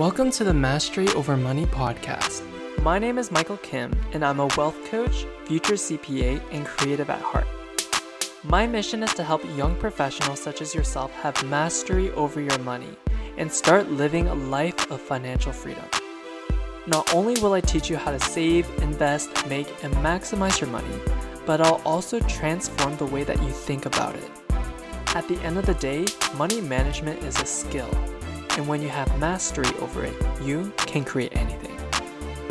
Welcome to the Mastery Over Money podcast. My name is Michael Kim, and I'm a wealth coach, future CPA, and creative at heart. My mission is to help young professionals such as yourself have mastery over your money and start living a life of financial freedom. Not only will I teach you how to save, invest, make, and maximize your money, but I'll also transform the way that you think about it. At the end of the day, money management is a skill and when you have mastery over it, you can create anything.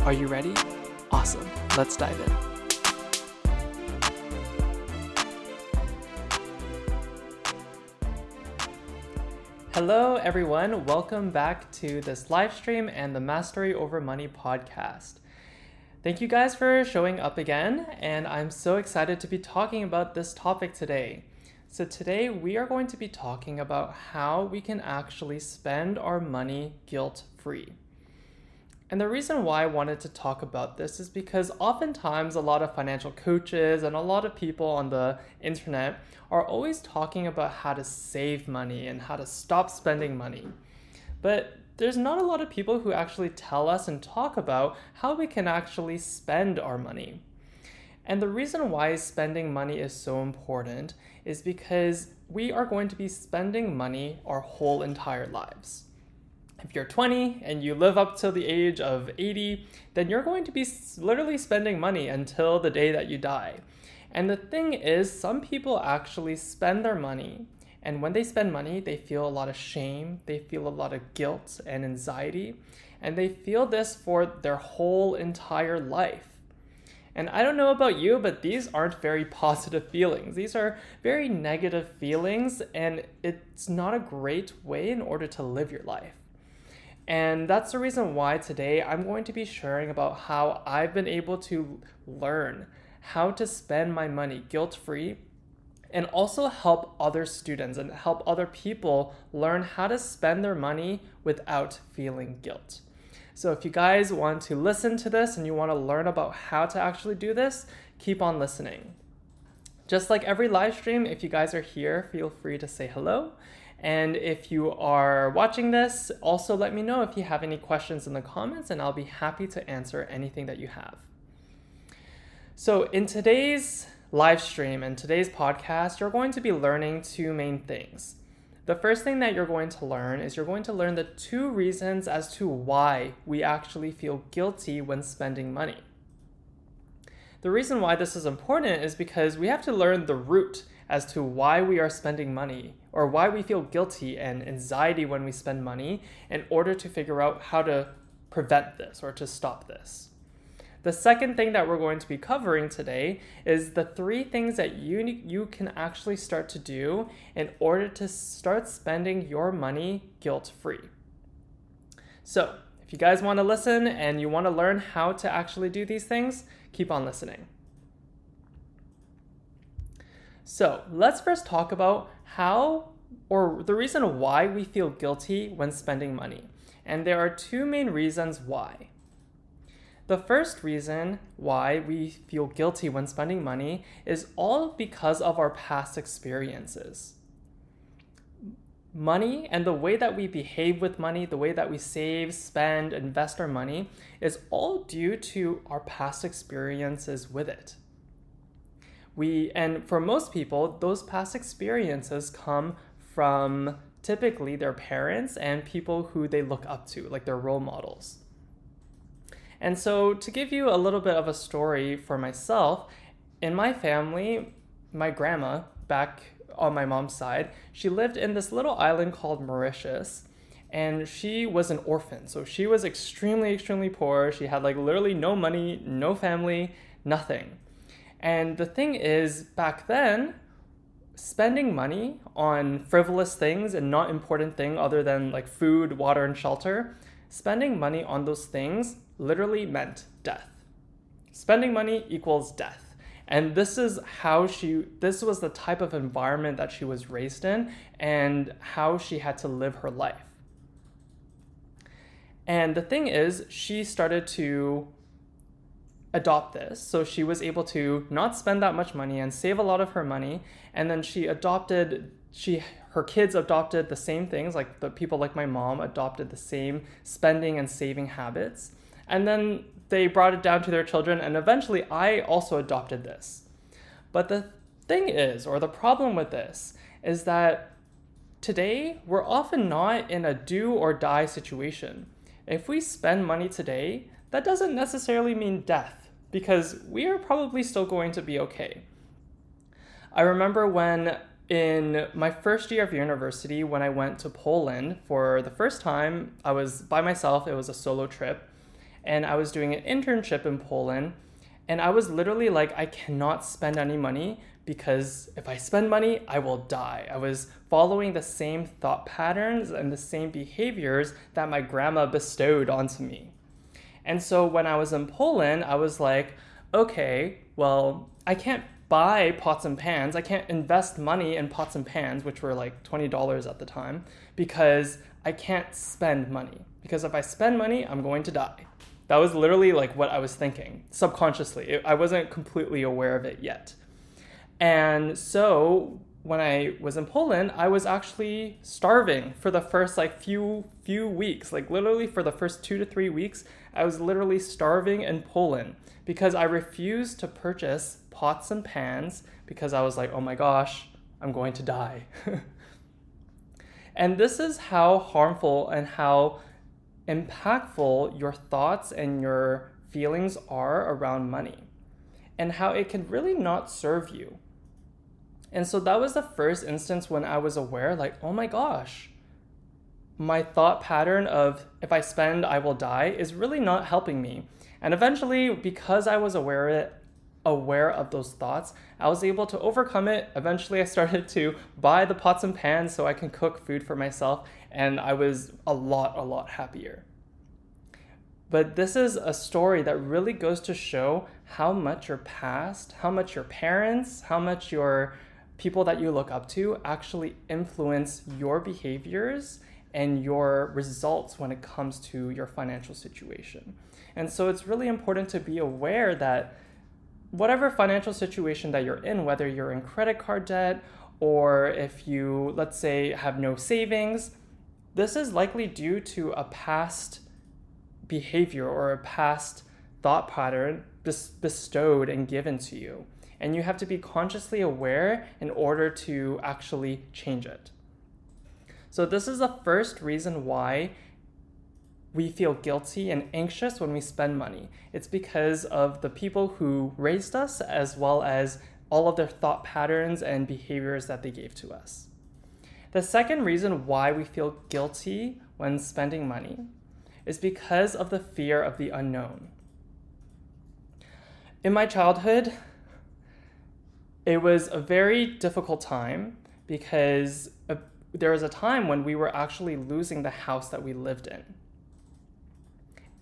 Are you ready? Awesome. Let's dive in. Hello, everyone. Welcome back to this live stream and the Mastery Over Money podcast. Thank you guys for showing up again, and I'm so excited to be talking about this topic today. So, today we are going to be talking about how we can actually spend our money guilt free. And the reason why I wanted to talk about this is because oftentimes a lot of financial coaches and a lot of people on the internet are always talking about how to save money and how to stop spending money. But there's not a lot of people who actually tell us and talk about how we can actually spend our money. And the reason why spending money is so important is because we are going to be spending money our whole entire lives. If you're 20 and you live up till the age of 80, then you're going to be literally spending money until the day that you die. And the thing is, some people actually spend their money, and when they spend money, they feel a lot of shame, they feel a lot of guilt and anxiety, and they feel this for their whole entire life. And I don't know about you, but these aren't very positive feelings. These are very negative feelings, and it's not a great way in order to live your life. And that's the reason why today I'm going to be sharing about how I've been able to learn how to spend my money guilt free and also help other students and help other people learn how to spend their money without feeling guilt. So if you guys want to listen to this and you want to learn about how to actually do this, keep on listening. Just like every live stream, if you guys are here, feel free to say hello. And if you are watching this, also let me know if you have any questions in the comments, and I'll be happy to answer anything that you have. So, in today's live stream and today's podcast, you're going to be learning two main things. The first thing that you're going to learn is you're going to learn the two reasons as to why we actually feel guilty when spending money. The reason why this is important is because we have to learn the root as to why we are spending money or why we feel guilty and anxiety when we spend money in order to figure out how to prevent this or to stop this. The second thing that we're going to be covering today is the three things that you you can actually start to do in order to start spending your money guilt-free. So, if you guys want to listen and you want to learn how to actually do these things, keep on listening. So, let's first talk about how or the reason why we feel guilty when spending money. And there are two main reasons why. The first reason why we feel guilty when spending money is all because of our past experiences. Money and the way that we behave with money, the way that we save, spend, invest our money is all due to our past experiences with it. We and for most people, those past experiences come from typically their parents and people who they look up to, like their role models. And so, to give you a little bit of a story for myself, in my family, my grandma, back on my mom's side, she lived in this little island called Mauritius. And she was an orphan. So she was extremely, extremely poor. She had like literally no money, no family, nothing. And the thing is, back then, spending money on frivolous things and not important thing other than like food, water, and shelter, spending money on those things literally meant death. Spending money equals death. And this is how she, this was the type of environment that she was raised in and how she had to live her life. And the thing is, she started to adopt this. So she was able to not spend that much money and save a lot of her money. And then she adopted, she, her kids adopted the same things, like the people like my mom adopted the same spending and saving habits. And then they brought it down to their children, and eventually I also adopted this. But the thing is, or the problem with this, is that today we're often not in a do or die situation. If we spend money today, that doesn't necessarily mean death, because we are probably still going to be okay. I remember when in my first year of university, when I went to Poland for the first time, I was by myself, it was a solo trip, and I was doing an internship in Poland. And I was literally like, I cannot spend any money because if I spend money, I will die. I was following the same thought patterns and the same behaviors that my grandma bestowed onto me. And so when I was in Poland, I was like, okay, well, I can't buy pots and pans. I can't invest money in pots and pans, which were like $20 at the time, because I can't spend money. Because if I spend money, I'm going to die. That was literally like what I was thinking subconsciously. I wasn't completely aware of it yet. And so when I was in Poland, I was actually starving for the first like few few weeks. Like literally for the first 2 to 3 weeks, I was literally starving in Poland because I refused to purchase pots and pans because I was like, "Oh my gosh, I'm going to die." and this is how harmful and how impactful your thoughts and your feelings are around money and how it can really not serve you. And so that was the first instance when I was aware, like, oh my gosh, my thought pattern of if I spend, I will die is really not helping me. And eventually, because I was aware of it, aware of those thoughts, I was able to overcome it. Eventually, I started to buy the pots and pans so I can cook food for myself, and I was a lot, a lot happier. But this is a story that really goes to show how much your past, how much your parents, how much your people that you look up to actually influence your behaviors and your results when it comes to your financial situation. And so it's really important to be aware that whatever financial situation that you're in, whether you're in credit card debt or if you, let's say, have no savings, this is likely due to a past behavior or a past thought pattern bestowed and given to you. And you have to be consciously aware in order to actually change it. So, this is the first reason why we feel guilty and anxious when we spend money. It's because of the people who raised us, as well as all of their thought patterns and behaviors that they gave to us. The second reason why we feel guilty when spending money is because of the fear of the unknown. In my childhood, it was a very difficult time because uh, there was a time when we were actually losing the house that we lived in.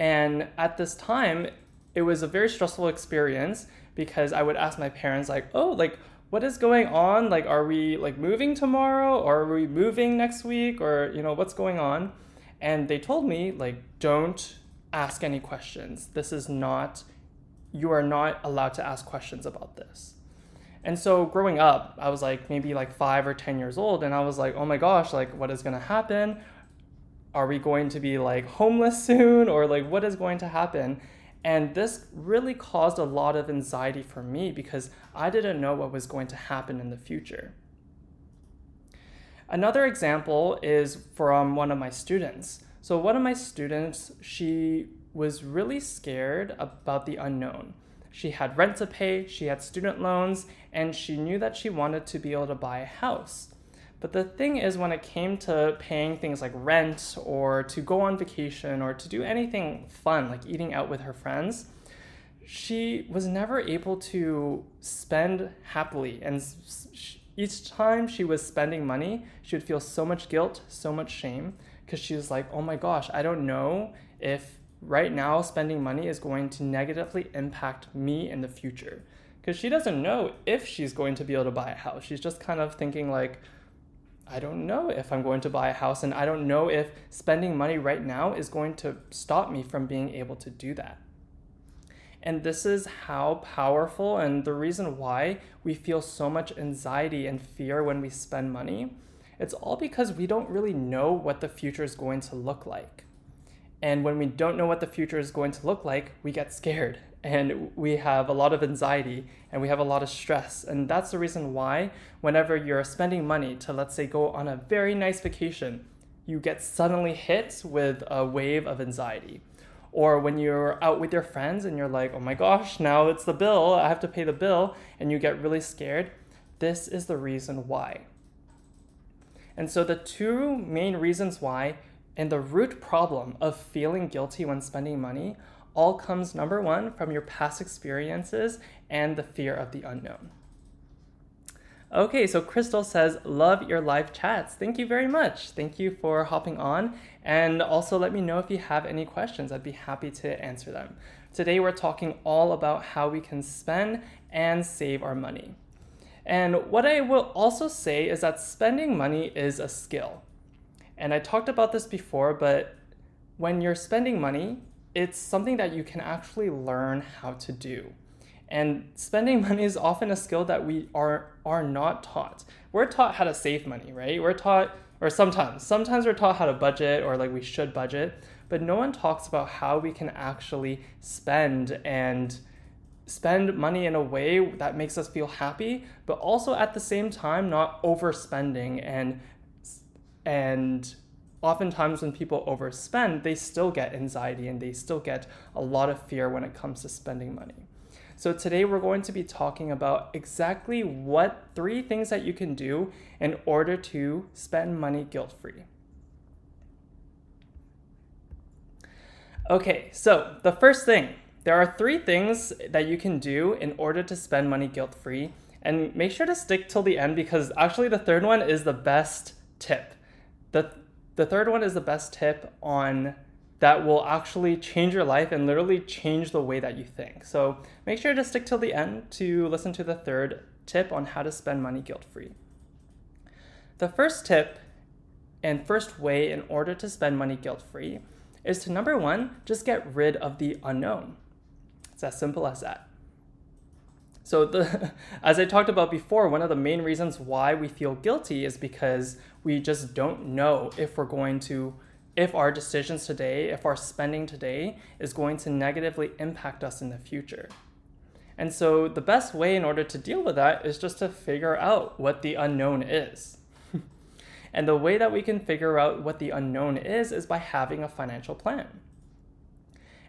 And at this time, it was a very stressful experience because I would ask my parents, like, oh, like, what is going on? Like, are we like moving tomorrow or are we moving next week or, you know, what's going on? And they told me, like, don't ask any questions. This is not, you are not allowed to ask questions about this. And so growing up, I was like maybe like five or 10 years old, and I was like, oh my gosh, like, what is gonna happen? Are we going to be like homeless soon or like what is going to happen? And this really caused a lot of anxiety for me because I didn't know what was going to happen in the future. Another example is from one of my students. So, one of my students, she was really scared about the unknown. She had rent to pay, she had student loans, and she knew that she wanted to be able to buy a house. But the thing is, when it came to paying things like rent or to go on vacation or to do anything fun, like eating out with her friends, she was never able to spend happily. And each time she was spending money, she would feel so much guilt, so much shame, because she was like, oh my gosh, I don't know if right now spending money is going to negatively impact me in the future. Because she doesn't know if she's going to be able to buy a house. She's just kind of thinking, like, I don't know if I'm going to buy a house, and I don't know if spending money right now is going to stop me from being able to do that. And this is how powerful, and the reason why we feel so much anxiety and fear when we spend money It's all because we don't really know what the future is going to look like. And when we don't know what the future is going to look like, we get scared and we have a lot of anxiety and we have a lot of stress. And that's the reason why, whenever you're spending money to, let's say, go on a very nice vacation, you get suddenly hit with a wave of anxiety. Or when you're out with your friends and you're like, oh my gosh, now it's the bill, I have to pay the bill, and you get really scared. This is the reason why. And so, the two main reasons why and the root problem of feeling guilty when spending money all comes number one from your past experiences and the fear of the unknown. Okay, so Crystal says, Love your live chats. Thank you very much. Thank you for hopping on. And also let me know if you have any questions. I'd be happy to answer them. Today, we're talking all about how we can spend and save our money. And what I will also say is that spending money is a skill. And I talked about this before, but when you're spending money, it's something that you can actually learn how to do. And spending money is often a skill that we are are not taught. We're taught how to save money, right? We're taught or sometimes sometimes we're taught how to budget or like we should budget, but no one talks about how we can actually spend and spend money in a way that makes us feel happy, but also at the same time not overspending and and oftentimes when people overspend, they still get anxiety and they still get a lot of fear when it comes to spending money. So today we're going to be talking about exactly what three things that you can do in order to spend money guilt-free. Okay, so the first thing, there are three things that you can do in order to spend money guilt-free and make sure to stick till the end because actually the third one is the best tip. The the third one is the best tip on that will actually change your life and literally change the way that you think. So make sure to stick till the end to listen to the third tip on how to spend money guilt free. The first tip and first way in order to spend money guilt free is to number one, just get rid of the unknown. It's as simple as that. So the as I talked about before, one of the main reasons why we feel guilty is because we just don't know if we're going to if our decisions today, if our spending today is going to negatively impact us in the future. And so the best way in order to deal with that is just to figure out what the unknown is. and the way that we can figure out what the unknown is is by having a financial plan.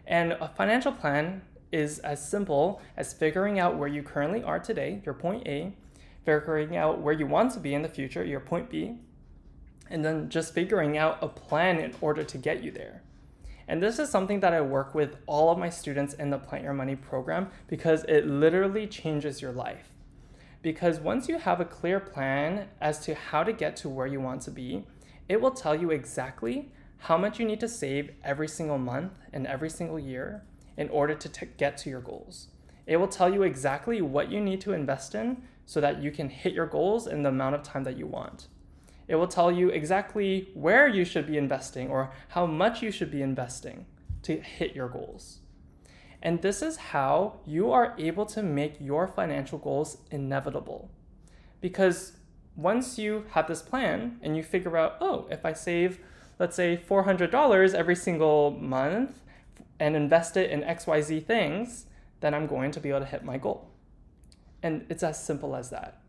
And a financial plan is as simple as figuring out where you currently are today, your point A, figuring out where you want to be in the future, your point B, and then just figuring out a plan in order to get you there. And this is something that I work with all of my students in the Plant Your Money program because it literally changes your life. Because once you have a clear plan as to how to get to where you want to be, it will tell you exactly how much you need to save every single month and every single year in order to t- get to your goals. It will tell you exactly what you need to invest in so that you can hit your goals in the amount of time that you want. It will tell you exactly where you should be investing or how much you should be investing to hit your goals. And this is how you are able to make your financial goals inevitable. Because once you have this plan and you figure out, oh, if I save, let's say, $400 every single month and invest it in XYZ things, then I'm going to be able to hit my goal. And it's as simple as that.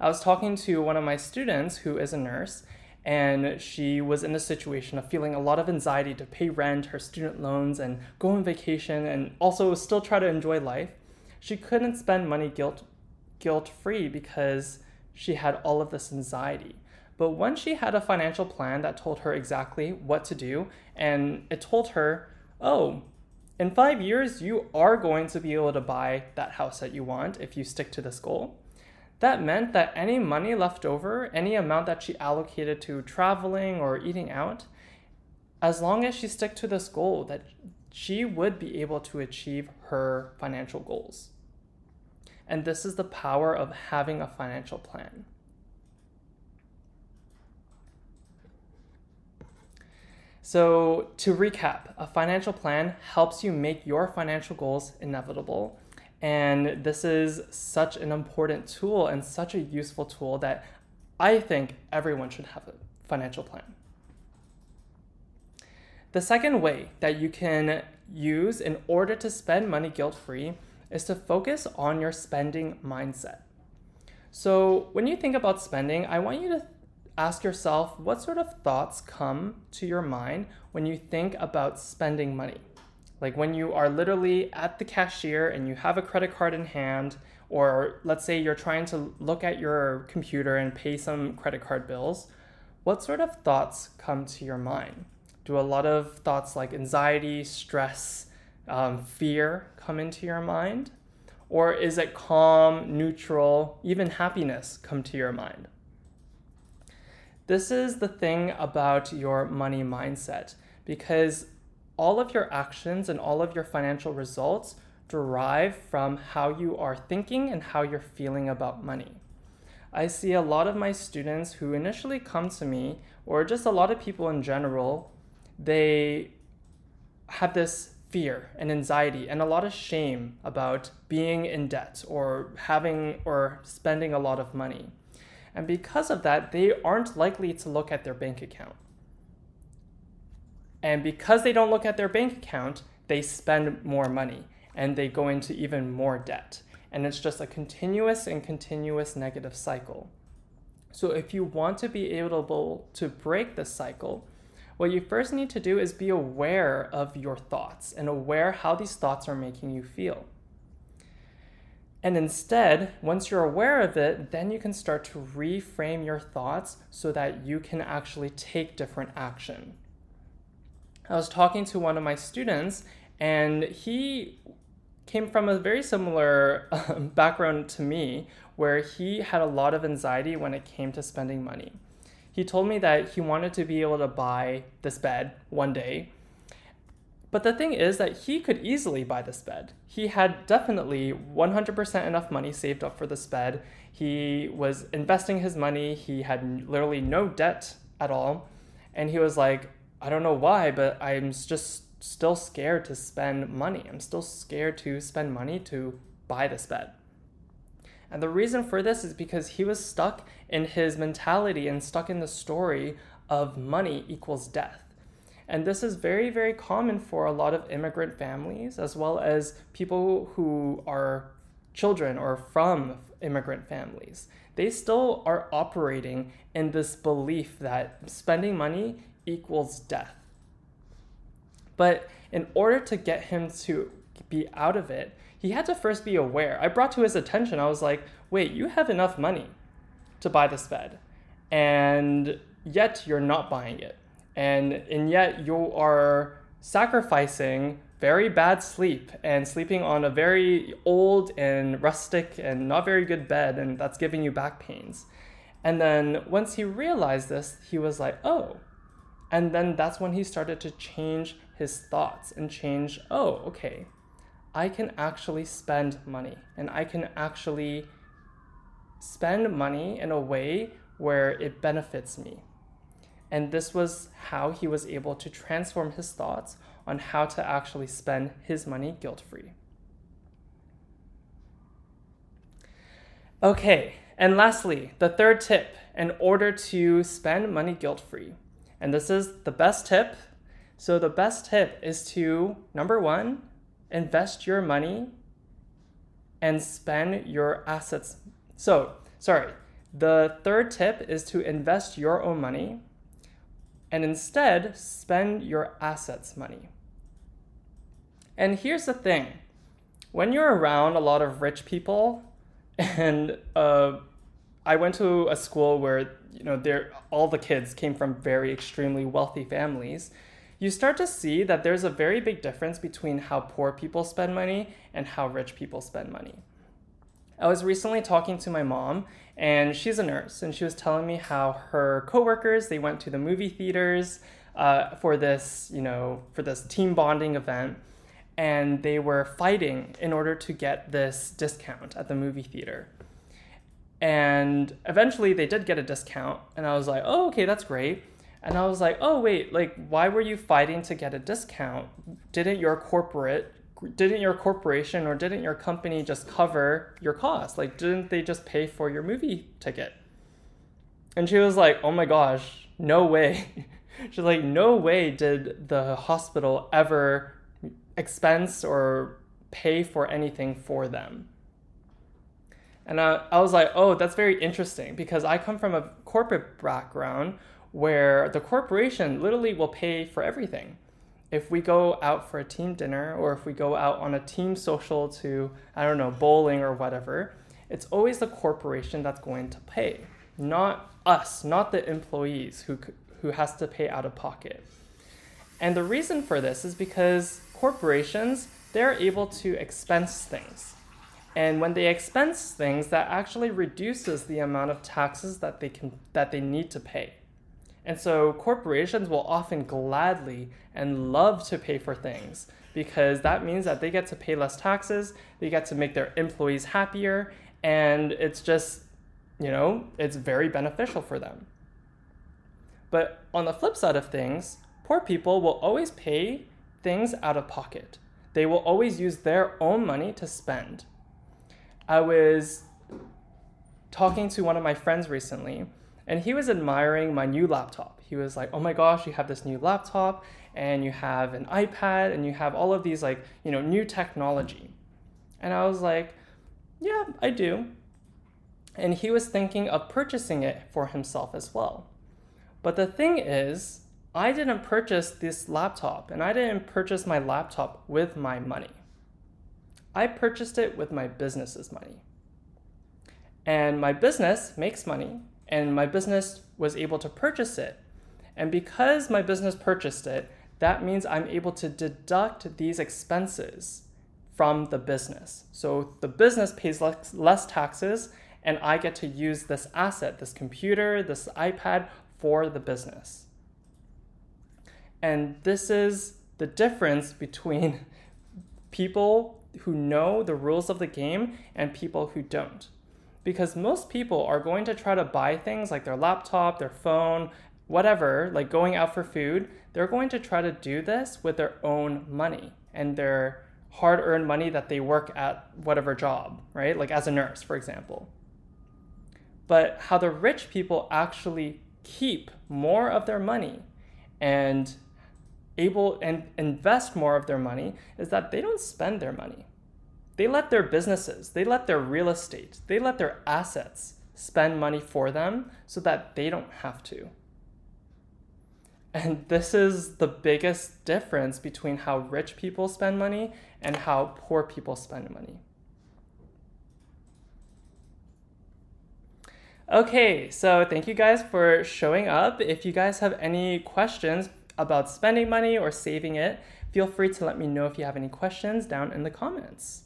I was talking to one of my students who is a nurse, and she was in a situation of feeling a lot of anxiety to pay rent, her student loans, and go on vacation, and also still try to enjoy life. She couldn't spend money guilt guilt free because she had all of this anxiety. But once she had a financial plan that told her exactly what to do, and it told her oh, in five years, you are going to be able to buy that house that you want if you stick to this goal. That meant that any money left over, any amount that she allocated to traveling or eating out, as long as she stuck to this goal, that she would be able to achieve her financial goals. And this is the power of having a financial plan. So, to recap, a financial plan helps you make your financial goals inevitable. And this is such an important tool and such a useful tool that I think everyone should have a financial plan. The second way that you can use in order to spend money guilt free is to focus on your spending mindset. So, when you think about spending, I want you to ask yourself what sort of thoughts come to your mind when you think about spending money. Like when you are literally at the cashier and you have a credit card in hand, or let's say you're trying to look at your computer and pay some credit card bills, what sort of thoughts come to your mind? Do a lot of thoughts like anxiety, stress, um, fear come into your mind? Or is it calm, neutral, even happiness come to your mind? This is the thing about your money mindset because all of your actions and all of your financial results derive from how you are thinking and how you're feeling about money. I see a lot of my students who initially come to me, or just a lot of people in general, they have this fear and anxiety and a lot of shame about being in debt or having or spending a lot of money. And because of that, they aren't likely to look at their bank account. And because they don't look at their bank account, they spend more money and they go into even more debt. And it's just a continuous and continuous negative cycle. So, if you want to be able to break this cycle, what you first need to do is be aware of your thoughts and aware how these thoughts are making you feel. And instead, once you're aware of it, then you can start to reframe your thoughts so that you can actually take different action. I was talking to one of my students, and he came from a very similar um, background to me, where he had a lot of anxiety when it came to spending money. He told me that he wanted to be able to buy this bed one day. But the thing is that he could easily buy this bed. He had definitely 100% enough money saved up for this bed. He was investing his money. He had literally no debt at all. And he was like, I don't know why, but I'm just still scared to spend money. I'm still scared to spend money to buy this bed. And the reason for this is because he was stuck in his mentality and stuck in the story of money equals death. And this is very, very common for a lot of immigrant families, as well as people who are children or from immigrant families. They still are operating in this belief that spending money equals death. But in order to get him to be out of it, he had to first be aware. I brought to his attention, I was like, wait, you have enough money to buy this bed, and yet you're not buying it. And, and yet you are sacrificing very bad sleep and sleeping on a very old and rustic and not very good bed, and that's giving you back pains. And then once he realized this, he was like, oh. And then that's when he started to change his thoughts and change, oh, okay, I can actually spend money and I can actually spend money in a way where it benefits me. And this was how he was able to transform his thoughts on how to actually spend his money guilt free. Okay, and lastly, the third tip in order to spend money guilt free. And this is the best tip. So, the best tip is to number one, invest your money and spend your assets. So, sorry, the third tip is to invest your own money and instead spend your assets' money. And here's the thing when you're around a lot of rich people, and uh, I went to a school where you know all the kids came from very extremely wealthy families you start to see that there's a very big difference between how poor people spend money and how rich people spend money. I was recently talking to my mom, and she's a nurse, and she was telling me how her coworkers they went to the movie theaters uh, for this, you know, for this team bonding event, and they were fighting in order to get this discount at the movie theater. And eventually, they did get a discount, and I was like, "Oh, okay, that's great." And I was like, oh, wait, like, why were you fighting to get a discount? Didn't your corporate, didn't your corporation or didn't your company just cover your costs? Like, didn't they just pay for your movie ticket? And she was like, oh my gosh, no way. She's like, no way did the hospital ever expense or pay for anything for them. And I, I was like, oh, that's very interesting because I come from a corporate background where the corporation literally will pay for everything. If we go out for a team dinner or if we go out on a team social to, I don't know, bowling or whatever, it's always the corporation that's going to pay, not us, not the employees who, who has to pay out of pocket. And the reason for this is because corporations, they're able to expense things. And when they expense things, that actually reduces the amount of taxes that they can that they need to pay. And so corporations will often gladly and love to pay for things because that means that they get to pay less taxes, they get to make their employees happier, and it's just, you know, it's very beneficial for them. But on the flip side of things, poor people will always pay things out of pocket. They will always use their own money to spend. I was talking to one of my friends recently, and he was admiring my new laptop. He was like, "Oh my gosh, you have this new laptop, and you have an iPad, and you have all of these like you know new technology." And I was like, "Yeah, I do." And he was thinking of purchasing it for himself as well. But the thing is, I didn't purchase this laptop and I didn't purchase my laptop with my money. I purchased it with my business's money. And my business makes money and my business was able to purchase it. And because my business purchased it, that means I'm able to deduct these expenses from the business. So the business pays less, less taxes and I get to use this asset, this computer, this iPad for the business. And this is the difference between people who know the rules of the game and people who don't. Because most people are going to try to buy things like their laptop, their phone, whatever, like going out for food, they're going to try to do this with their own money and their hard earned money that they work at whatever job, right? Like as a nurse, for example. But how the rich people actually keep more of their money and able and invest more of their money is that they don't spend their money. They let their businesses, they let their real estate, they let their assets spend money for them so that they don't have to. And this is the biggest difference between how rich people spend money and how poor people spend money. Okay, so thank you guys for showing up. If you guys have any questions about spending money or saving it, feel free to let me know if you have any questions down in the comments.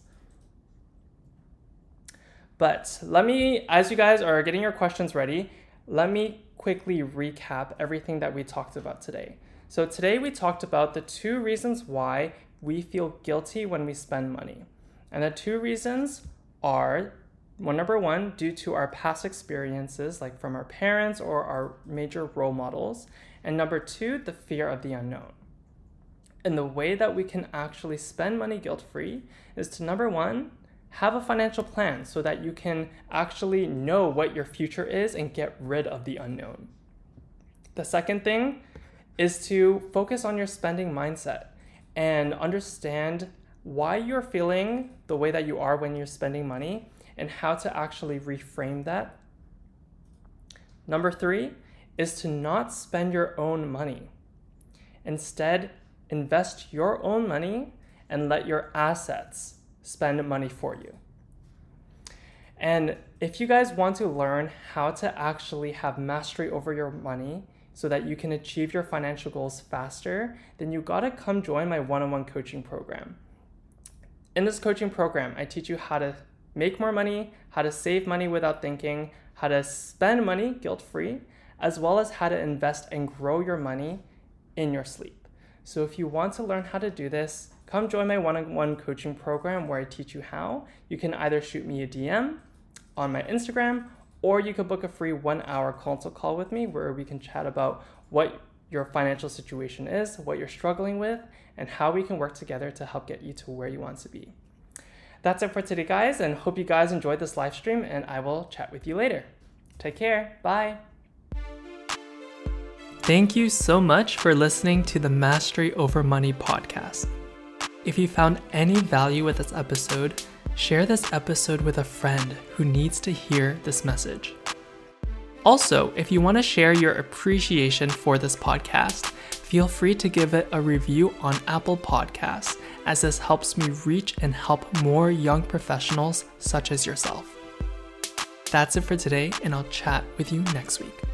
But let me, as you guys are getting your questions ready, let me quickly recap everything that we talked about today. So, today we talked about the two reasons why we feel guilty when we spend money. And the two reasons are well, number one, due to our past experiences, like from our parents or our major role models. And number two, the fear of the unknown. And the way that we can actually spend money guilt free is to number one, have a financial plan so that you can actually know what your future is and get rid of the unknown. The second thing is to focus on your spending mindset and understand why you're feeling the way that you are when you're spending money and how to actually reframe that. Number three is to not spend your own money. Instead, invest your own money and let your assets spend money for you. And if you guys want to learn how to actually have mastery over your money so that you can achieve your financial goals faster, then you gotta come join my one on one coaching program. In this coaching program, I teach you how to make more money, how to save money without thinking, how to spend money guilt free, as well as how to invest and grow your money in your sleep. So, if you want to learn how to do this, come join my one on one coaching program where I teach you how. You can either shoot me a DM on my Instagram or you could book a free one hour consult call with me where we can chat about what your financial situation is, what you're struggling with, and how we can work together to help get you to where you want to be. That's it for today, guys, and hope you guys enjoyed this live stream, and I will chat with you later. Take care. Bye. Thank you so much for listening to the Mastery Over Money podcast. If you found any value with this episode, share this episode with a friend who needs to hear this message. Also, if you want to share your appreciation for this podcast, feel free to give it a review on Apple Podcasts, as this helps me reach and help more young professionals such as yourself. That's it for today, and I'll chat with you next week.